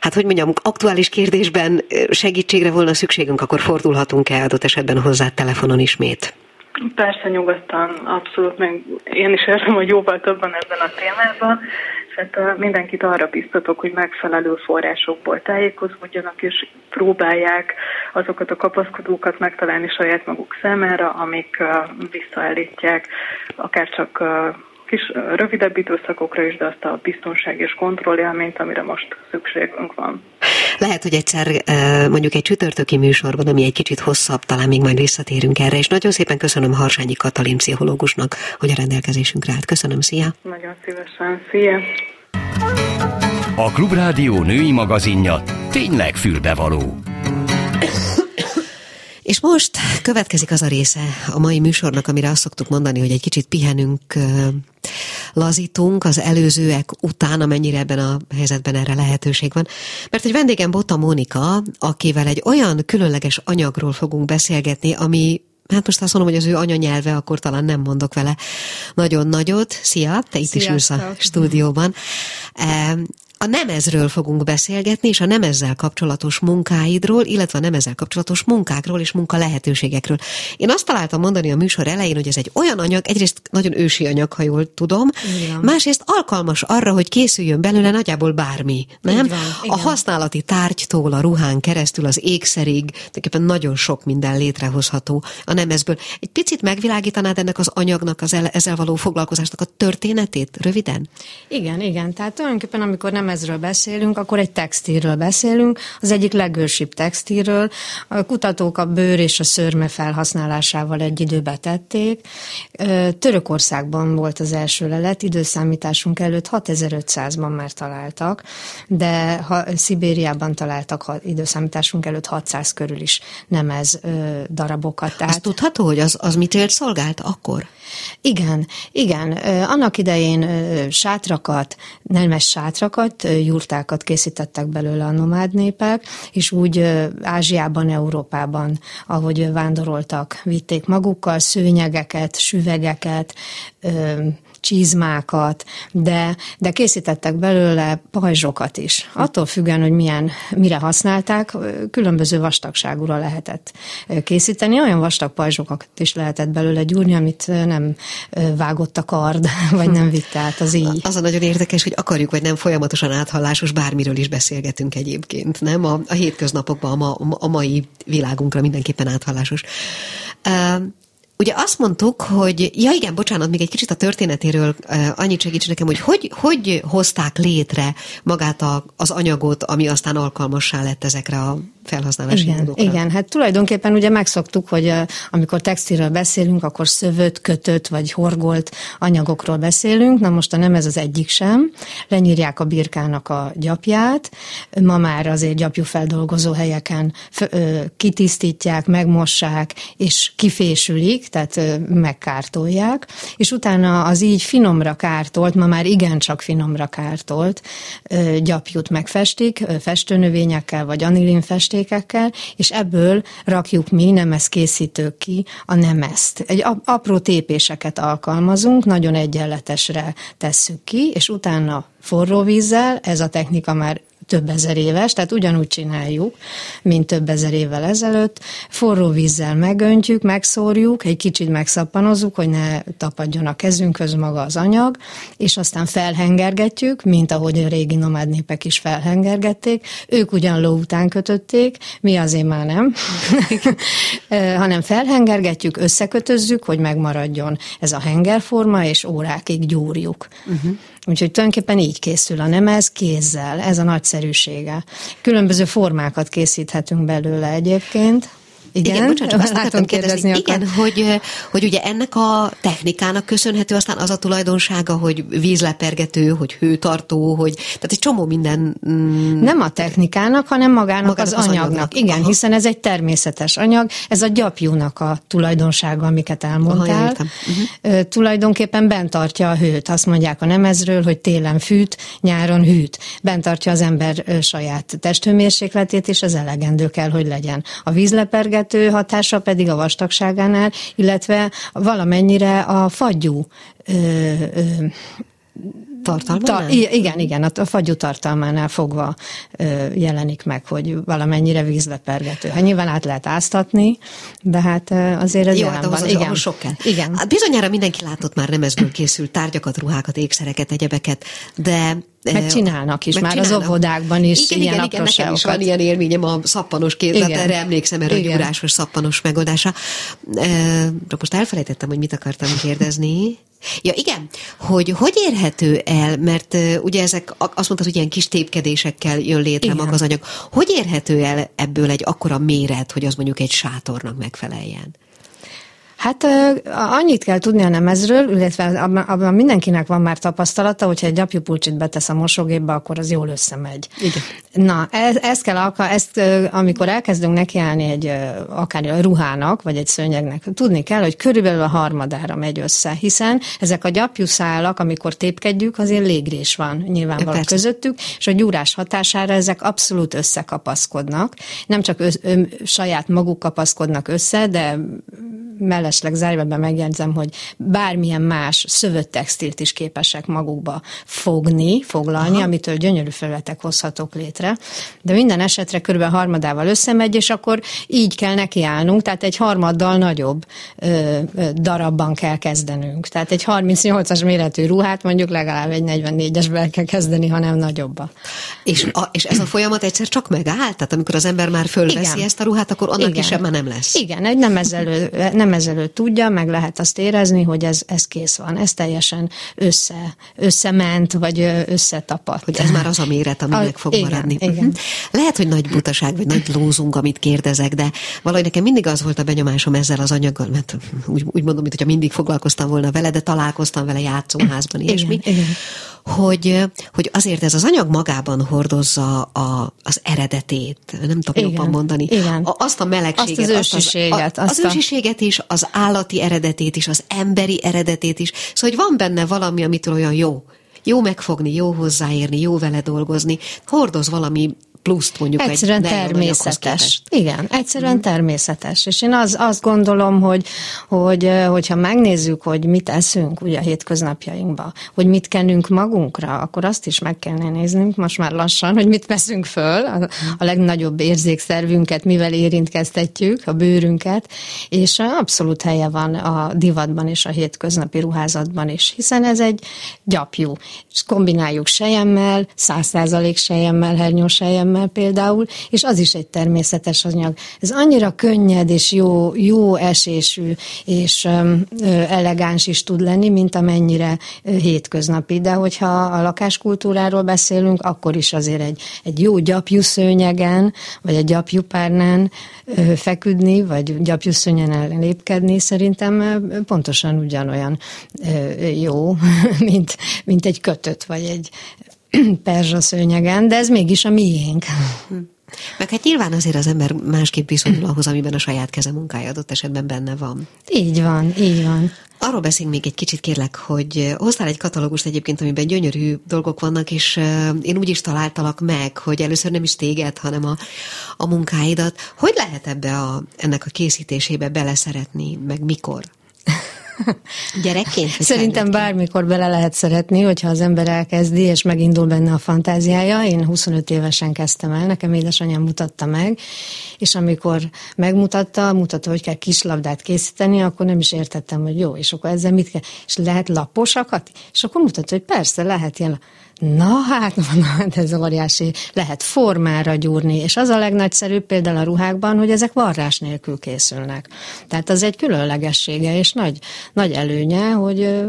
hát hogy mondjam, aktuális kérdésben segítségre volna szükségünk, akkor fordulhatunk-e adott esetben hozzá telefonon ismét? Persze nyugodtan, abszolút, meg én is érzem, hogy jóval többen ebben a témában, tehát mindenkit arra biztatok, hogy megfelelő forrásokból tájékozódjanak, és próbálják azokat a kapaszkodókat megtalálni saját maguk számára, amik visszaállítják akár csak kis rövidebb időszakokra is, de azt a biztonság és kontrollélményt, amire most szükségünk van. Lehet, hogy egyszer mondjuk egy csütörtöki műsorban, ami egy kicsit hosszabb, talán még majd visszatérünk erre, és nagyon szépen köszönöm Harsányi Katalin pszichológusnak, hogy a rendelkezésünkre állt. Köszönöm, szia! Nagyon szívesen, szia! A Klubrádió női magazinja tényleg fülbevaló. És most következik az a része a mai műsornak, amire azt szoktuk mondani, hogy egy kicsit pihenünk, lazítunk az előzőek után, amennyire ebben a helyzetben erre lehetőség van. Mert egy vendégem Botta Mónika, akivel egy olyan különleges anyagról fogunk beszélgetni, ami Hát most azt mondom, hogy az ő anyanyelve, akkor talán nem mondok vele nagyon nagyot. Szia, te itt Sziasztok. is ülsz a stúdióban. A nemezről fogunk beszélgetni, és a nemezzel kapcsolatos munkáidról, illetve a nemezzel kapcsolatos munkákról és munka lehetőségekről. Én azt találtam mondani a műsor elején, hogy ez egy olyan anyag, egyrészt nagyon ősi anyag, ha jól tudom, igen. másrészt alkalmas arra, hogy készüljön belőle nagyjából bármi, nem? Van, a használati tárgytól, a ruhán keresztül, az ékszerig, tulajdonképpen nagyon sok minden létrehozható a nemezből. Egy picit megvilágítanád ennek az anyagnak, az ezzel való foglalkozásnak a történetét röviden? Igen, igen. Tehát tulajdonképpen amikor nem lemezről beszélünk, akkor egy textilről beszélünk, az egyik legősibb textilről. A kutatók a bőr és a szörme felhasználásával egy időbe tették. Törökországban volt az első lelet, időszámításunk előtt 6500-ban már találtak, de ha Szibériában találtak ha időszámításunk előtt 600 körül is nemez darabokat. Tehát... Azt tudható, hogy az, az mit szolgált akkor? Igen, igen. Annak idején sátrakat, nemes sátrakat, jurtákat készítettek belőle a nomád népek, és úgy Ázsiában, Európában, ahogy vándoroltak, vitték magukkal szőnyegeket, süvegeket, csizmákat, de, de készítettek belőle pajzsokat is. Attól függően, hogy milyen, mire használták, különböző vastagságúra lehetett készíteni. Olyan vastag pajzsokat is lehetett belőle gyúrni, amit nem vágott a kard, vagy nem vitte át az így. Az a nagyon érdekes, hogy akarjuk, vagy nem folyamatosan áthallásos, bármiről is beszélgetünk egyébként, nem? A, a hétköznapokban, a, ma, a mai világunkra mindenképpen áthallásos. Ugye azt mondtuk, hogy, ja igen, bocsánat, még egy kicsit a történetéről annyit segíts nekem, hogy, hogy hogy hozták létre magát a, az anyagot, ami aztán alkalmassá lett ezekre a felhasználási igen, módokra. Igen, hát tulajdonképpen ugye megszoktuk, hogy amikor textilről beszélünk, akkor szövött, kötött vagy horgolt anyagokról beszélünk, na most a nem ez az egyik sem. Lenyírják a birkának a gyapját, ma már azért gyapjúfeldolgozó helyeken kitisztítják, megmossák, és kifésülik, tehát megkártolják, és utána az így finomra kártolt, ma már igencsak finomra kártolt gyapjút megfestik, festőnövényekkel vagy anilinfesték, festékekkel, és ebből rakjuk mi nemes készítők ki a nemezt. Egy apró tépéseket alkalmazunk, nagyon egyenletesre tesszük ki, és utána forró vízzel, ez a technika már több ezer éves, tehát ugyanúgy csináljuk, mint több ezer évvel ezelőtt. Forró vízzel megöntjük, megszórjuk, egy kicsit megszappanozunk, hogy ne tapadjon a kezünkhöz maga az anyag, és aztán felhengergetjük, mint ahogy a régi nomád népek is felhengergették. Ők ugyan ló után kötötték, mi azért már nem, hanem felhengergetjük, összekötözzük, hogy megmaradjon ez a hengerforma, és órákig gyúrjuk. Uh-huh. Úgyhogy tulajdonképpen így készül a nemez kézzel, ez a nagyszerűsége. Különböző formákat készíthetünk belőle egyébként. Igen, igen bocsánat, csak azt akartam kérdezni, akar. igen, hogy, hogy ugye ennek a technikának köszönhető aztán az a tulajdonsága, hogy vízlepergető, hogy hőtartó, hogy tehát egy csomó minden... Mm, Nem a technikának, hanem magának, magának az, az anyagnak. anyagnak. Igen, Aha. hiszen ez egy természetes anyag, ez a gyapjúnak a tulajdonsága, amiket elmondtál. Aha, uh-huh. Tulajdonképpen bent tartja a hőt. Azt mondják a nemezről, hogy télen fűt, nyáron hűt. Bent tartja az ember saját testhőmérsékletét, és ez elegendő kell, hogy legyen. A vízlepergető égető hatása pedig a vastagságánál, illetve valamennyire a fagyú ö, ö, tartalmánál? Ta, igen, igen, a fagyú tartalmánál fogva ö, jelenik meg, hogy valamennyire vízbe pergető. Hát nyilván át lehet áztatni, de hát azért ez Jó, hát ahhoz, van. Az, igen. sok kell. Igen. Hát bizonyára mindenki látott már nemezből készült tárgyakat, ruhákat, ékszereket, egyebeket, de Megcsinálnak is, már az óvodákban is igen, ilyen igen, igen, nekem is van ilyen élményem a szappanos igen. erre emlékszem, erre igen. a gyúrásos szappanos megoldása. Most elfelejtettem, hogy mit akartam kérdezni. Ja, igen, hogy hogy érhető el, mert ugye ezek, azt mondtad, hogy ilyen kis tépkedésekkel jön létre maga az anyag. Hogy érhető el ebből egy akkora méret, hogy az mondjuk egy sátornak megfeleljen? Hát annyit kell tudni a nemezről, illetve abban, abban mindenkinek van már tapasztalata, hogyha egy gyapjupulcsit betesz a mosógépbe, akkor az jól összemegy. Igen. Na, ez, ezt kell, ezt, amikor elkezdünk nekiállni egy akár a ruhának, vagy egy szőnyegnek, tudni kell, hogy körülbelül a harmadára megy össze, hiszen ezek a gyapjuszálak, amikor tépkedjük, azért légrés van nyilvánvalóan közöttük, és a gyúrás hatására ezek abszolút összekapaszkodnak. Nem csak össz, ö, saját maguk kapaszkodnak össze, de mellesleg zárjában megjegyzem, hogy bármilyen más szövött textilt is képesek magukba fogni, foglalni, Aha. amitől gyönyörű felületek hozhatók létre. De minden esetre kb. harmadával összemegy, és akkor így kell nekiállnunk, tehát egy harmaddal nagyobb ö, ö, darabban kell kezdenünk. Tehát egy 38-as méretű ruhát mondjuk legalább egy 44-esben kell kezdeni, hanem nagyobba. És, a, és ez a folyamat egyszer csak megáll? Tehát amikor az ember már fölveszi Igen. ezt a ruhát, akkor annak Igen. kisebb már nem lesz? Igen, egy nem ezelő, nem nem ezelőtt tudja, meg lehet azt érezni, hogy ez, ez kész van. Ez teljesen össze, összement, vagy összetapadt. Hogy ez már az a méret, ami a, meg fog igen, maradni. Igen. Mhm. Lehet, hogy nagy butaság, vagy nagy lózunk, amit kérdezek, de valahogy nekem mindig az volt a benyomásom ezzel az anyaggal, mert úgy, úgy mondom, mintha mindig foglalkoztam volna vele, de találkoztam vele játszóházban, ilyesmi. Igen, igen hogy, hogy azért ez az anyag magában hordozza a, az eredetét, nem tudom igen, jobban mondani, igen. A, azt a melegséget, azt az ősiséget, azt az, a, az ősiséget is, az állati eredetét is, az emberi eredetét is, szóval hogy van benne valami, amitől olyan jó, jó megfogni, jó hozzáérni, jó vele dolgozni, hordoz valami pluszt mondjuk egyszerűen egy természetes. Igen, egyszerűen mm. természetes. És én az, azt gondolom, hogy, hogy hogyha megnézzük, hogy mit eszünk ugye a hétköznapjainkban, hogy mit kenünk magunkra, akkor azt is meg kellene néznünk most már lassan, hogy mit veszünk föl, a, a legnagyobb érzékszervünket, mivel érintkeztetjük, a bőrünket, és abszolút helye van a divatban és a hétköznapi ruházatban is, hiszen ez egy gyapjú. És kombináljuk sejemmel, száz százalék sejemmel, hernyósejemmel, szemmel például, és az is egy természetes anyag. Ez annyira könnyed és jó, jó esésű és elegáns is tud lenni, mint amennyire hétköznapi. De hogyha a lakáskultúráról beszélünk, akkor is azért egy, egy jó gyapjú szőnyegen, vagy egy gyapjú párnán feküdni, vagy gyapjú szőnyen lépkedni szerintem pontosan ugyanolyan jó, mint, mint egy kötött, vagy egy perzsa szőnyegen, de ez mégis a miénk. Meg hát nyilván azért az ember másképp viszonyul ahhoz, amiben a saját keze munkája adott esetben benne van. Így van, így van. Arról beszéljünk még egy kicsit, kérlek, hogy hoztál egy katalógust egyébként, amiben gyönyörű dolgok vannak, és én úgy is találtalak meg, hogy először nem is téged, hanem a, a munkáidat. Hogy lehet ebbe a, ennek a készítésébe beleszeretni, meg mikor? Gyerekként? Szerintem bármikor bele lehet szeretni, hogyha az ember elkezdi, és megindul benne a fantáziája. Én 25 évesen kezdtem el, nekem édesanyám mutatta meg, és amikor megmutatta, mutatta, hogy kell kislabdát készíteni, akkor nem is értettem, hogy jó, és akkor ezzel mit kell, és lehet laposakat? És akkor mutatta, hogy persze, lehet ilyen Na hát, na, hát ez óriási. Lehet formára gyúrni, és az a legnagyszerűbb például a ruhákban, hogy ezek varrás nélkül készülnek. Tehát az egy különlegessége és nagy, nagy előnye, hogy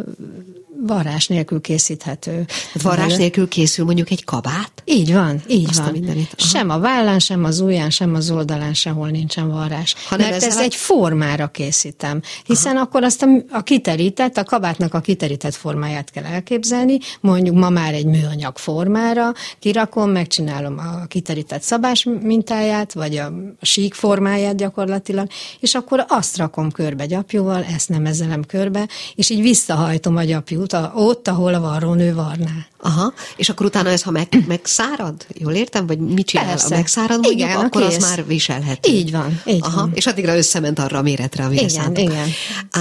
varrás nélkül készíthető. Varrás nélkül készül mondjuk egy kabát? Így van, így Azt van. A sem a vállán, sem az ujján, sem az oldalán sehol nincsen varrás. Hanem Mert ez a... egy formára készítem. Hiszen Aha. akkor azt a, a kiterített, a kabátnak a kiterített formáját kell elképzelni, mondjuk ma már egy műanyag formára, kirakom, megcsinálom a kiterített szabás mintáját, vagy a sík formáját gyakorlatilag, és akkor azt rakom körbe gyapjúval, ezt nem ezelem körbe, és így visszahajtom a gyapjú jut, a, ott, ahol a varrónő varná. Aha, és akkor utána ez, ha meg, megszárad, jól értem, vagy mit csinál? Persze. Ha megszárad mondjuk, Igen, akkor kész. az már viselhető. Így van, így Aha, van. És addigra összement arra a méretre, amire igen, szántuk. Igen,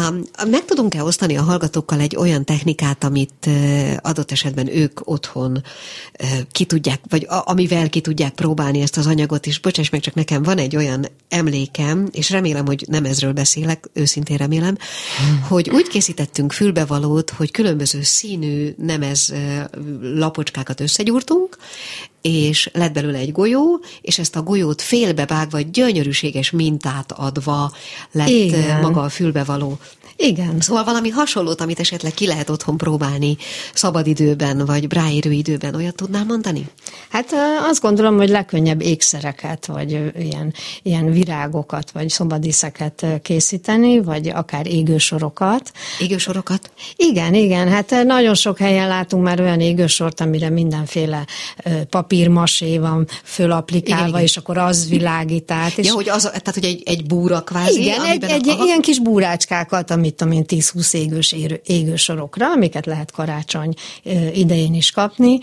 um, Meg tudunk-e osztani a hallgatókkal egy olyan technikát, amit uh, adott esetben ők otthon uh, ki tudják, vagy a, amivel ki tudják próbálni ezt az anyagot, és bocsáss meg, csak nekem van egy olyan emlékem, és remélem, hogy nem ezről beszélek, őszintén remélem, hmm. hogy úgy készítettünk fülbevalót, hogy különböző színű nemez lapocskákat összegyúrtunk, és lett belőle egy golyó, és ezt a golyót félbevágva, gyönyörűséges mintát adva lett Igen. maga a fülbevaló. Igen. Szóval valami hasonlót, amit esetleg ki lehet otthon próbálni szabadidőben, vagy bráérő időben, olyat tudnál mondani? Hát azt gondolom, hogy legkönnyebb ékszereket, vagy ilyen, ilyen virágokat, vagy szobadiszeket készíteni, vagy akár égősorokat. Égősorokat? Igen, igen. Hát nagyon sok helyen látunk már olyan égősort, amire mindenféle papírmasé van fölapplikálva, igen, igen. és akkor az világít át. És ja, hogy az, tehát, hogy egy, egy búra kvázi? Igen, egy, egy a... ilyen kis búrácskákat, amit tudom én, 10-20 égős, égősorokra, amiket lehet karácsony idején is kapni.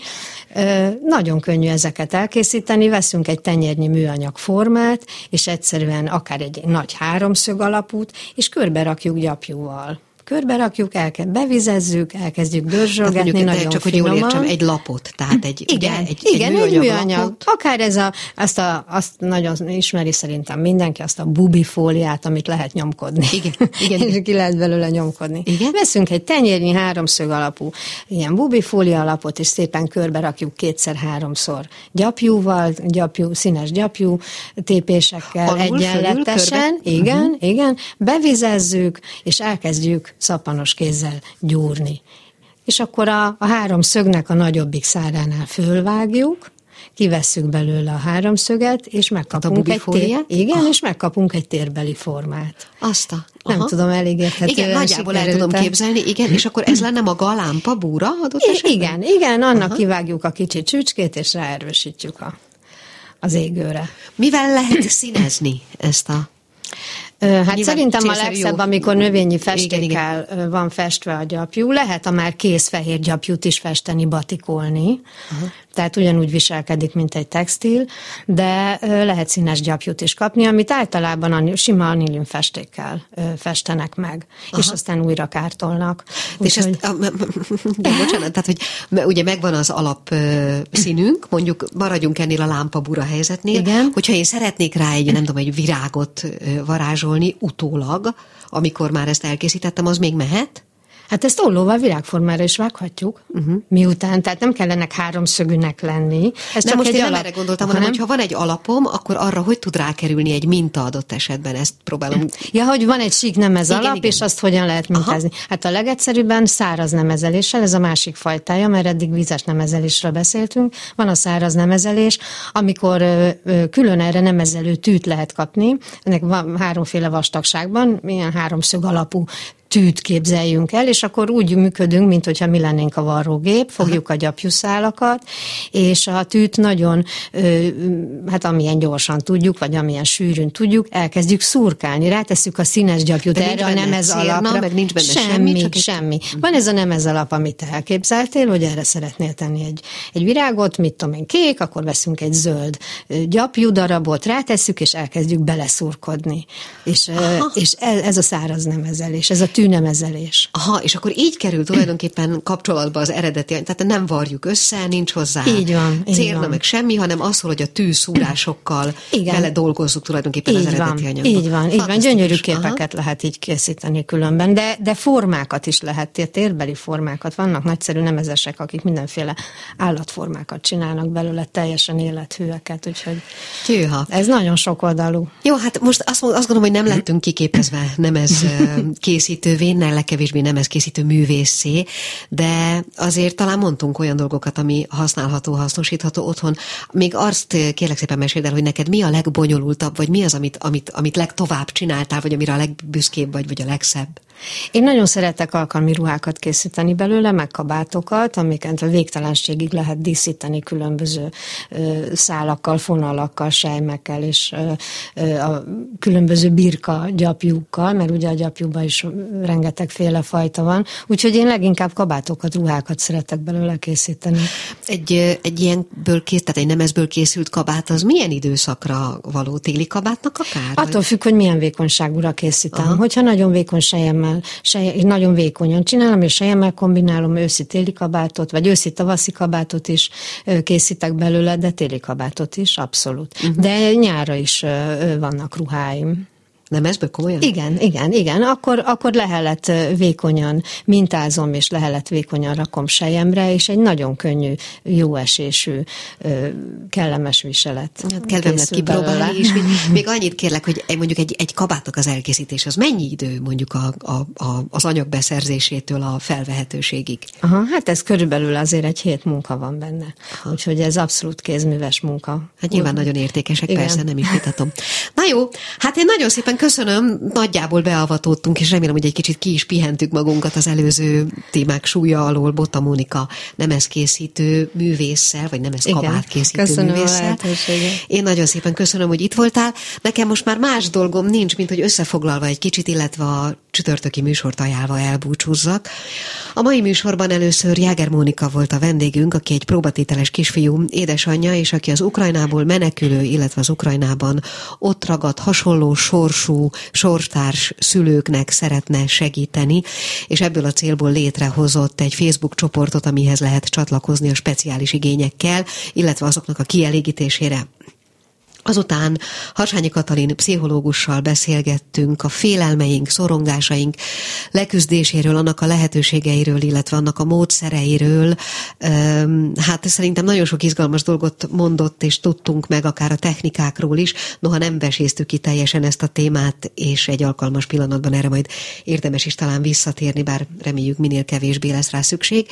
Nagyon könnyű ezeket elkészíteni, veszünk egy tenyérnyi műanyag formát, és egyszerűen akár egy nagy háromszög alapút, és körbe rakjuk gyapjúval körbe rakjuk, el kell, bevizezzük, elkezdjük dörzsölgetni, mondjuk, nagyon Csak finoman. hogy jól értsem, egy lapot, tehát egy, igen, ugye, egy, igen, egy, egy műanyag. Lapot. Akár ez a, azt, a, azt nagyon ismeri szerintem mindenki, azt a bubi fóliát, amit lehet nyomkodni. Igen, igen. és ki lehet belőle nyomkodni. Igen? Veszünk egy tenyérnyi háromszög alapú ilyen bubi fólia alapot, és szépen körbe rakjuk kétszer-háromszor gyapjúval, gyapjú, színes gyapjú tépésekkel Alul, egyenletesen. Fölül, igen, uh-huh. igen. Bevizezzük, és elkezdjük szappanos kézzel gyúrni. És akkor a, a három szögnek a nagyobbik száránál fölvágjuk, kivesszük belőle a háromszöget, és megkapunk egy tér, igen, ah. és megkapunk egy térbeli formát. Azt a. Nem tudom, elég érthetően Igen, nagyjából el tudom képzelni, igen, és akkor ez lenne maga a lámpa búra adott esetben? Igen, igen, annak aha. kivágjuk a kicsi csücskét, és ráerősítjük a, az égőre. Mivel lehet színezni ezt a Hát Nyilván szerintem a legszebb, jó. amikor növényi festékkel igen, igen. van festve a gyapjú. Lehet a már kész fehér gyapjút is festeni, batikolni. Uh-huh tehát ugyanúgy viselkedik, mint egy textil, de lehet színes gyapjút is kapni, amit általában a sima anilin festékkel festenek meg, Aha. és aztán újra kártolnak. És ezt, a, de bocsánat, tehát, hogy ugye megvan az alap színünk, mondjuk maradjunk ennél a lámpabura helyzetnél, Igen. hogyha én szeretnék rá egy, nem tudom, egy virágot varázsolni utólag, amikor már ezt elkészítettem, az még mehet? Hát ezt ollóval virágformára is vághatjuk, uh-huh. miután, tehát nem kellenek háromszögűnek lenni. Ez nem, csak most egy én alap, nem erre gondoltam, hanem, hanem hogyha van egy alapom, akkor arra hogy tud rákerülni egy minta adott esetben, ezt próbálom. Ja, hogy van egy sík nemez igen, alap, igen. és azt hogyan lehet mintázni. Aha. Hát a legegyszerűbben száraz nemezeléssel, ez a másik fajtája, mert eddig vízes nemezelésről beszéltünk. Van a száraz nemezelés, amikor ö, ö, külön erre nemezelő tűt lehet kapni. Ennek van háromféle vastagságban, ilyen háromszög alapú tűt képzeljünk el, és akkor úgy működünk, mint hogyha mi lennénk a varrógép, fogjuk Aha. a gyapjuszálakat, és a tűt nagyon, hát amilyen gyorsan tudjuk, vagy amilyen sűrűn tudjuk, elkezdjük szurkálni, rátesszük a színes gyapjút erre a nemez alapra. meg nincs benne semmi, semmi, semmi. Van ez a nemez alap, amit elképzeltél, hogy erre szeretnél tenni egy, egy virágot, mit tudom én, kék, akkor veszünk egy zöld gyapjú darabot, rátesszük, és elkezdjük beleszurkodni. És, és ez, ez a száraz nemezelés, ez a tűnemezelés. Aha, és akkor így kerül tulajdonképpen kapcsolatba az eredeti, tehát nem varjuk össze, nincs hozzá így van, így van. meg semmi, hanem az, hogy a tűszúrásokkal Igen. vele dolgozzuk tulajdonképpen így az eredeti van. Így van, így van, gyönyörű képeket Aha. lehet így készíteni különben, de, de formákat is lehet, térbeli formákat. Vannak nagyszerű nemezesek, akik mindenféle állatformákat csinálnak belőle, teljesen élethűeket, úgyhogy Tűha. ez nagyon sokoldalú. Jó, hát most azt, azt gondolom, hogy nem lettünk kiképezve nemez készítő készítővé, legkevésbé nem ez készítő művészé, de azért talán mondtunk olyan dolgokat, ami használható, hasznosítható otthon. Még azt kérlek szépen meséld el, hogy neked mi a legbonyolultabb, vagy mi az, amit, amit, amit legtovább csináltál, vagy amire a legbüszkébb vagy, vagy a legszebb? Én nagyon szeretek alkalmi ruhákat készíteni belőle, meg kabátokat, amiket a végtelenségig lehet díszíteni különböző ö, szálakkal, fonalakkal, sejmekkel, és ö, ö, a különböző birka gyapjúkkal, mert ugye a gyapjúban is rengetegféle fajta van, úgyhogy én leginkább kabátokat, ruhákat szeretek belőle készíteni. Egy, egy ilyenből kész, tehát egy nemezből készült kabát, az milyen időszakra való téli kabátnak akár? Attól függ, hogy milyen vékonyságúra készítem. Aha. Hogyha nagyon vékony sejemmel, seje, nagyon vékonyan csinálom, és sejemmel kombinálom őszi-téli kabátot, vagy őszi-tavaszi kabátot is készítek belőle, de téli kabátot is, abszolút. Uh-huh. De nyára is vannak ruháim. Nem ezből komolyan? Igen, igen, igen. Akkor, akkor lehelet vékonyan mintázom, és lehelet vékonyan rakom sejemre, és egy nagyon könnyű, jó esésű, kellemes viselet. Hát kedvem lett kipróbálni, és még, még annyit kérlek, hogy mondjuk egy, egy kabátnak az elkészítés, az mennyi idő mondjuk a, a, a, az anyag beszerzésétől a felvehetőségig? Aha, hát ez körülbelül azért egy hét munka van benne. Aha. Úgyhogy ez abszolút kézműves munka. Hát nyilván Úgy, nagyon értékesek, igen. persze, nem is vitatom. Na jó, hát én nagyon szépen köszönöm, nagyjából beavatódtunk, és remélem, hogy egy kicsit ki is pihentük magunkat az előző témák súlya alól. Bota Mónika készítő művésszel, vagy nemez kabát készítő köszönöm művésszel. Én nagyon szépen köszönöm, hogy itt voltál. Nekem most már más dolgom nincs, mint hogy összefoglalva egy kicsit, illetve a csütörtöki műsort ajánlva elbúcsúzzak. A mai műsorban először Jáger Mónika volt a vendégünk, aki egy próbatételes kisfiú édesanyja, és aki az Ukrajnából menekülő, illetve az Ukrajnában ott ragadt hasonló sorsú, sorstárs szülőknek szeretne segíteni, és ebből a célból létrehozott egy Facebook csoportot, amihez lehet csatlakozni a speciális igényekkel, illetve azoknak a kielégítésére. Azután Harsányi Katalin pszichológussal beszélgettünk a félelmeink, szorongásaink leküzdéséről, annak a lehetőségeiről, illetve annak a módszereiről. Hát szerintem nagyon sok izgalmas dolgot mondott, és tudtunk meg akár a technikákról is, noha nem veséztük ki teljesen ezt a témát, és egy alkalmas pillanatban erre majd érdemes is talán visszatérni, bár reméljük minél kevésbé lesz rá szükség.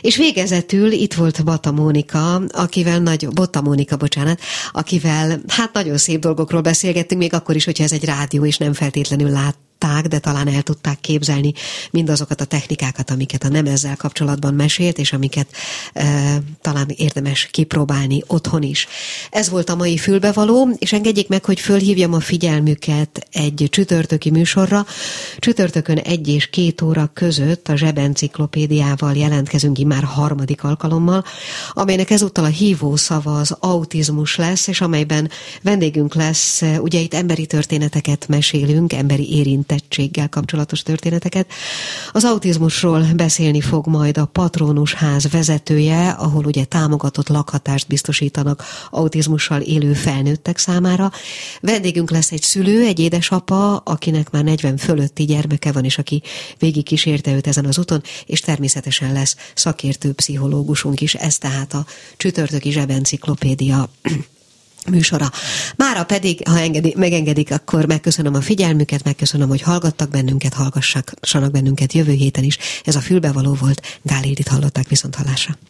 És végezetül itt volt Bata Mónika, akivel nagy, Botta Mónika, bocsánat, akivel hát nagyon szép dolgokról beszélgettünk, még akkor is, hogyha ez egy rádió, és nem feltétlenül lát látták, de talán el tudták képzelni mindazokat a technikákat, amiket a nem ezzel kapcsolatban mesélt, és amiket e, talán érdemes kipróbálni otthon is. Ez volt a mai fülbevaló, és engedjék meg, hogy fölhívjam a figyelmüket egy csütörtöki műsorra. Csütörtökön egy és két óra között a zsebenciklopédiával jelentkezünk már harmadik alkalommal, amelynek ezúttal a hívó szava az autizmus lesz, és amelyben vendégünk lesz, ugye itt emberi történeteket mesélünk, emberi érint érintettséggel kapcsolatos történeteket. Az autizmusról beszélni fog majd a Patronus ház vezetője, ahol ugye támogatott lakhatást biztosítanak autizmussal élő felnőttek számára. Vendégünk lesz egy szülő, egy édesapa, akinek már 40 fölötti gyermeke van, és aki végig kísérte őt ezen az úton, és természetesen lesz szakértő pszichológusunk is. Ez tehát a csütörtöki zsebenciklopédia műsora. Mára pedig, ha engedi, megengedik, akkor megköszönöm a figyelmüket, megköszönöm, hogy hallgattak bennünket, hallgassanak bennünket jövő héten is. Ez a fülbevaló volt, Gál Édit hallották viszont hallásra.